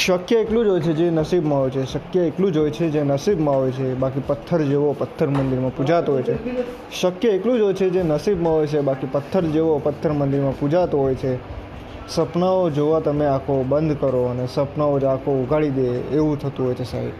શક્ય એટલું જ હોય છે જે નસીબમાં હોય છે, શક્ય એટલું જ હોય છે જે નસીબમાં હોય છે, બાકી પથ્થર જેવો પથ્થર મંદિરમાં પૂજાતો હોય છે. શક્ય એટલું જ હોય છે જે નસીબમાં હોય છે, બાકી પથ્થર જેવો પથ્થર મંદિરમાં પૂજાતો હોય છે. સપનાઓ જોવા તમે આંખો બંધ કરો અને સપનાઓ જ આંખો ઉઘાડી દે એવું થતું હોય છે સાહેબ.